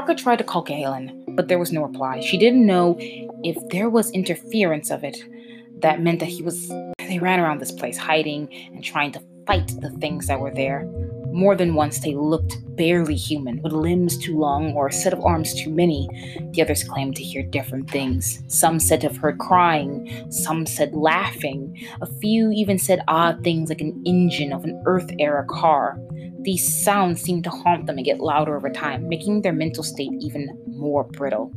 Harker tried to call Galen, but there was no reply. She didn't know if there was interference of it that meant that he was. They ran around this place, hiding and trying to fight the things that were there. More than once, they looked barely human, with limbs too long or a set of arms too many. The others claimed to hear different things. Some said to have heard crying, some said laughing. A few even said odd things like an engine of an Earth era car. These sounds seemed to haunt them and get louder over time, making their mental state even more brittle.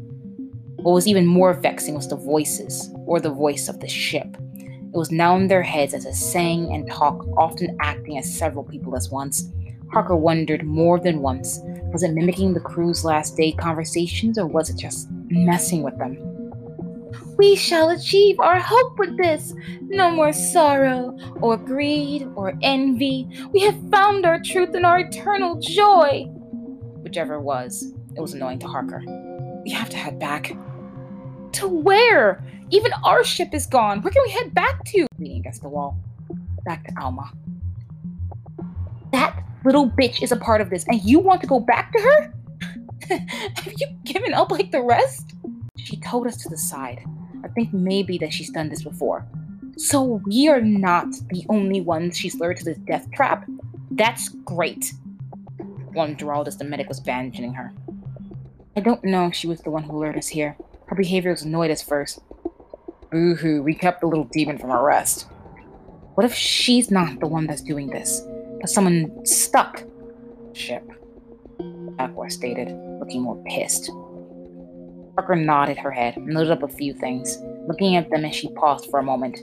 What was even more vexing was the voices, or the voice of the ship. It was now in their heads as it sang and talked, often acting as several people at once. Harker wondered more than once was it mimicking the crew's last day conversations or was it just messing with them? We shall achieve our hope with this. No more sorrow, or greed, or envy. We have found our truth and our eternal joy. Whichever it was, it was annoying to Harker. We have to head back. To where? Even our ship is gone. Where can we head back to? Leaning against the wall. Back to Alma. Little bitch is a part of this, and you want to go back to her? Have you given up like the rest? She told us to the side. I think maybe that she's done this before. So we are not the only ones she's lured to this death trap? That's great. One drawled as the medic was bandaging her. I don't know if she was the one who lured us here. Her behavior was annoyed us first. Boo hoo, we kept the little demon from our rest. What if she's not the one that's doing this? Someone stuck? Ship. Aqua stated, looking more pissed. Parker nodded her head and looked up a few things, looking at them as she paused for a moment.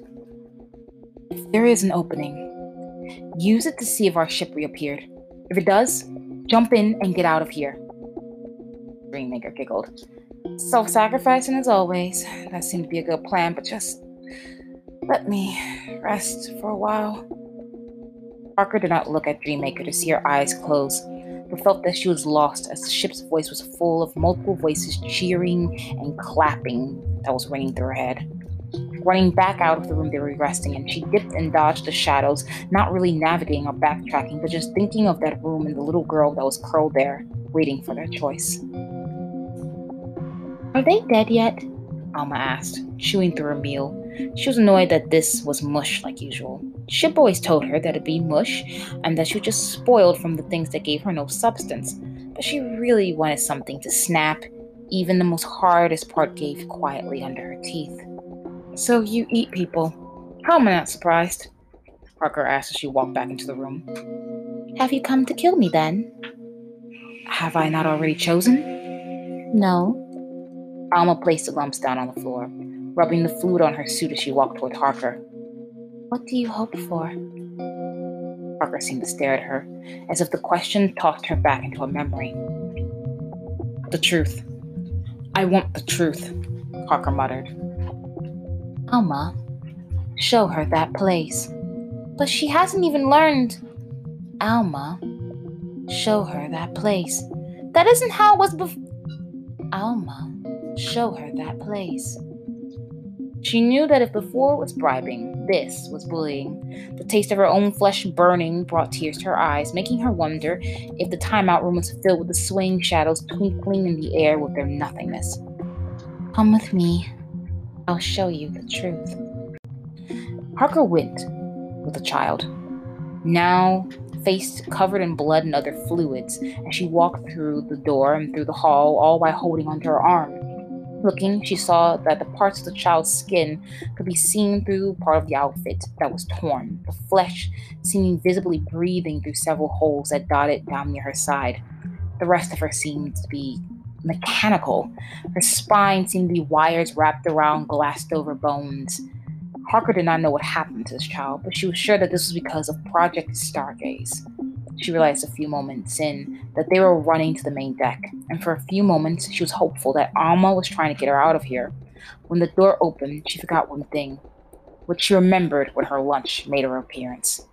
If there is an opening, use it to see if our ship reappeared. If it does, jump in and get out of here. Dreammaker giggled. Self sacrificing as always. That seemed to be a good plan, but just let me rest for a while. Parker did not look at Dreammaker to see her eyes close, but felt that she was lost as the ship's voice was full of multiple voices cheering and clapping that was ringing through her head. Running back out of the room they were resting in, she dipped and dodged the shadows, not really navigating or backtracking, but just thinking of that room and the little girl that was curled there, waiting for their choice. Are they dead yet? Alma asked, chewing through her meal. She was annoyed that this was mush like usual. Ship always told her that it'd be mush and that she was just spoiled from the things that gave her no substance. But she really wanted something to snap. Even the most hardest part gave quietly under her teeth. So you eat people. How am I not surprised? Parker asked as she walked back into the room. Have you come to kill me then? Have I not already chosen? No, Alma placed the lumps down on the floor, rubbing the fluid on her suit as she walked toward Harker. What do you hope for? Harker seemed to stare at her, as if the question tossed her back into a memory. The truth. I want the truth, Harker muttered. Alma, show her that place. But she hasn't even learned. Alma, show her that place. That isn't how it was before. Alma, show her that place. She knew that if before was bribing, this was bullying. The taste of her own flesh burning brought tears to her eyes, making her wonder if the timeout room was filled with the swaying shadows twinkling in the air with their nothingness. Come with me. I'll show you the truth. Parker went with the child, now face covered in blood and other fluids, as she walked through the door and through the hall, all while holding onto her arm. Looking, she saw that the parts of the child's skin could be seen through part of the outfit that was torn, the flesh seeming visibly breathing through several holes that dotted down near her side. The rest of her seemed to be mechanical. Her spine seemed to be wires wrapped around glassed over bones. Harker did not know what happened to this child, but she was sure that this was because of Project Stargaze. She realized a few moments in that they were running to the main deck, and for a few moments she was hopeful that Alma was trying to get her out of here. When the door opened, she forgot one thing, which she remembered when her lunch made her appearance.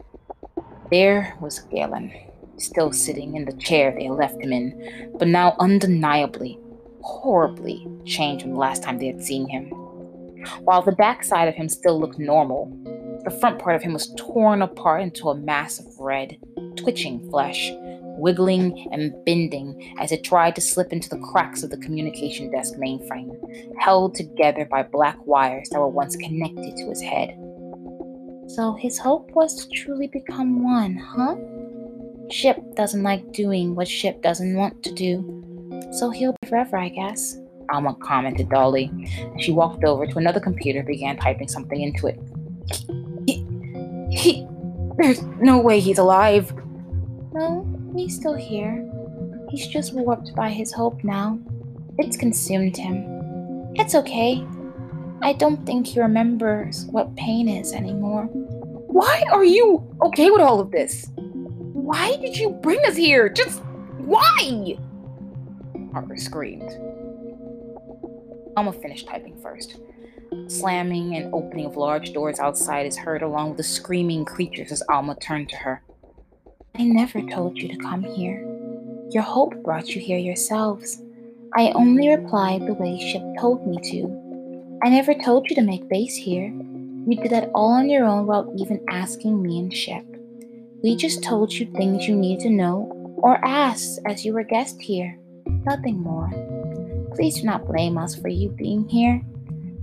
There was Galen, still sitting in the chair they had left him in, but now undeniably, horribly changed from the last time they had seen him. While the backside of him still looked normal, the front part of him was torn apart into a mass of red, twitching flesh, wiggling and bending as it tried to slip into the cracks of the communication desk mainframe, held together by black wires that were once connected to his head. So his hope was to truly become one, huh? Ship doesn't like doing what Ship doesn't want to do, so he'll be forever, I guess. Alma commented dully. She walked over to another computer and began typing something into it. He, he, there's no way he's alive. No, he's still here. He's just warped by his hope now. It's consumed him. It's okay. I don't think he remembers what pain is anymore. Why are you okay with all of this? Why did you bring us here? Just why? Parker screamed. Alma finished typing first. Slamming and opening of large doors outside is heard along with the screaming creatures as Alma turned to her. I never told you to come here. Your hope brought you here yourselves. I only replied the way Ship told me to. I never told you to make base here. You did that all on your own without even asking me and Ship. We just told you things you needed to know or ask as you were guest here. Nothing more. Please do not blame us for you being here.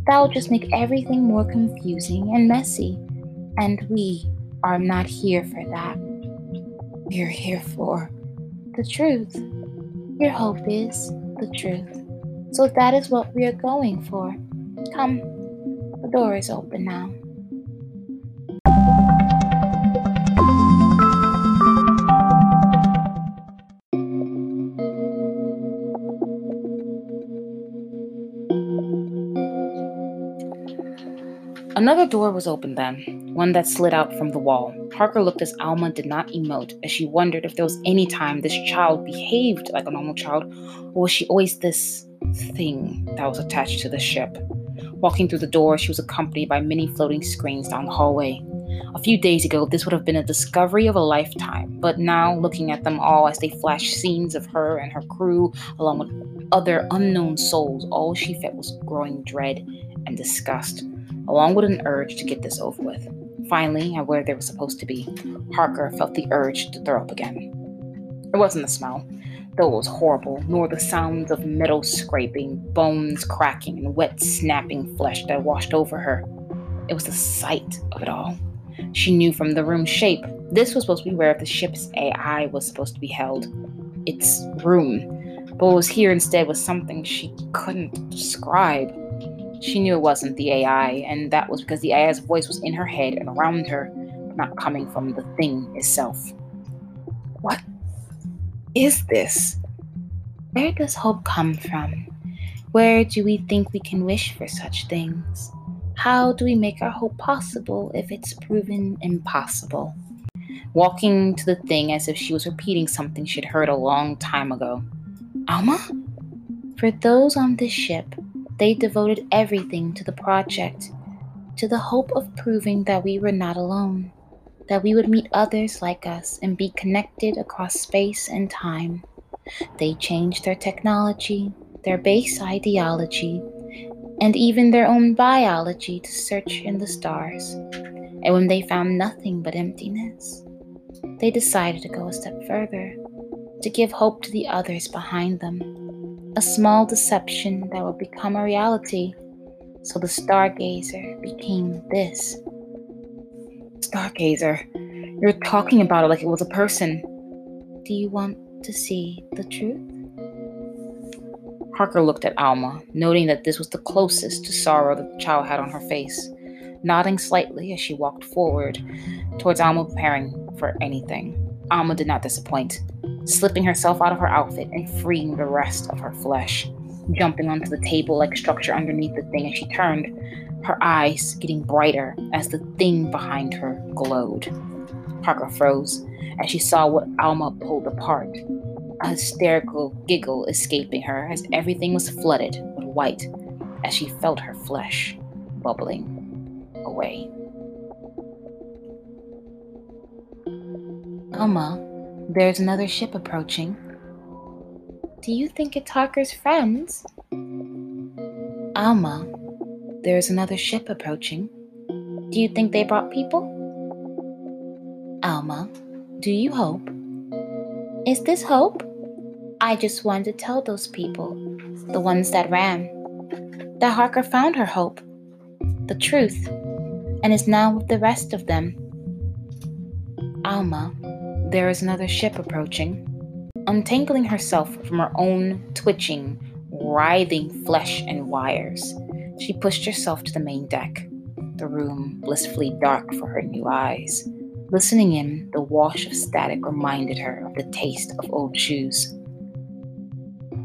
That will just make everything more confusing and messy. And we are not here for that. We're here for the truth. Your hope is the truth. So that is what we are going for. Come, the door is open now. Another door was open then, one that slid out from the wall. Parker looked as Alma did not emote, as she wondered if there was any time this child behaved like a normal child, or was she always this thing that was attached to the ship? Walking through the door, she was accompanied by many floating screens down the hallway. A few days ago, this would have been a discovery of a lifetime, but now, looking at them all as they flashed scenes of her and her crew, along with other unknown souls, all she felt was growing dread and disgust along with an urge to get this over with. Finally, at where they were supposed to be, Parker felt the urge to throw up again. It wasn't the smell, though it was horrible, nor the sounds of metal scraping, bones cracking, and wet snapping flesh that washed over her. It was the sight of it all. She knew from the room's shape this was supposed to be where the ship's AI was supposed to be held. Its room. But what was here instead was something she couldn't describe. She knew it wasn't the AI, and that was because the AI's voice was in her head and around her, not coming from the thing itself. What is this? Where does hope come from? Where do we think we can wish for such things? How do we make our hope possible if it's proven impossible? Walking to the thing as if she was repeating something she'd heard a long time ago. Alma? For those on this ship, they devoted everything to the project, to the hope of proving that we were not alone, that we would meet others like us and be connected across space and time. They changed their technology, their base ideology, and even their own biology to search in the stars. And when they found nothing but emptiness, they decided to go a step further, to give hope to the others behind them a small deception that would become a reality. So the stargazer became this. Stargazer, you're talking about it like it was a person. Do you want to see the truth? Parker looked at Alma, noting that this was the closest to sorrow the child had on her face, nodding slightly as she walked forward towards Alma, preparing for anything. Alma did not disappoint slipping herself out of her outfit and freeing the rest of her flesh, jumping onto the table like structure underneath the thing as she turned, her eyes getting brighter as the thing behind her glowed. Parker froze as she saw what Alma pulled apart, a hysterical giggle escaping her as everything was flooded with white as she felt her flesh bubbling away. Alma there's another ship approaching. Do you think it's Harker's friends? Alma, there's another ship approaching. Do you think they brought people? Alma, do you hope? Is this hope? I just wanted to tell those people, the ones that ran, that Harker found her hope, the truth, and is now with the rest of them. Alma, there is another ship approaching. Untangling herself from her own twitching, writhing flesh and wires, she pushed herself to the main deck, the room blissfully dark for her new eyes. Listening in, the wash of static reminded her of the taste of old shoes.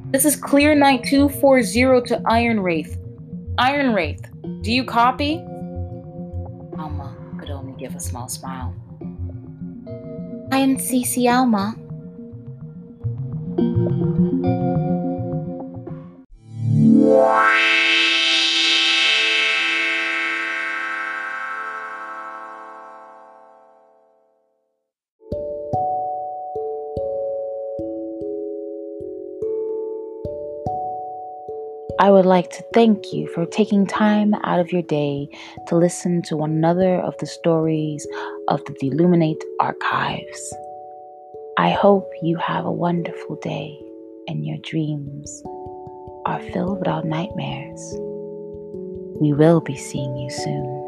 This is Clear Night 240 to Iron Wraith. Iron Wraith, do you copy? Alma could only give a small smile. I am Cece Alma. I would like to thank you for taking time out of your day to listen to one another of the stories of the Deluminate archives. I hope you have a wonderful day and your dreams are filled with without nightmares. We will be seeing you soon.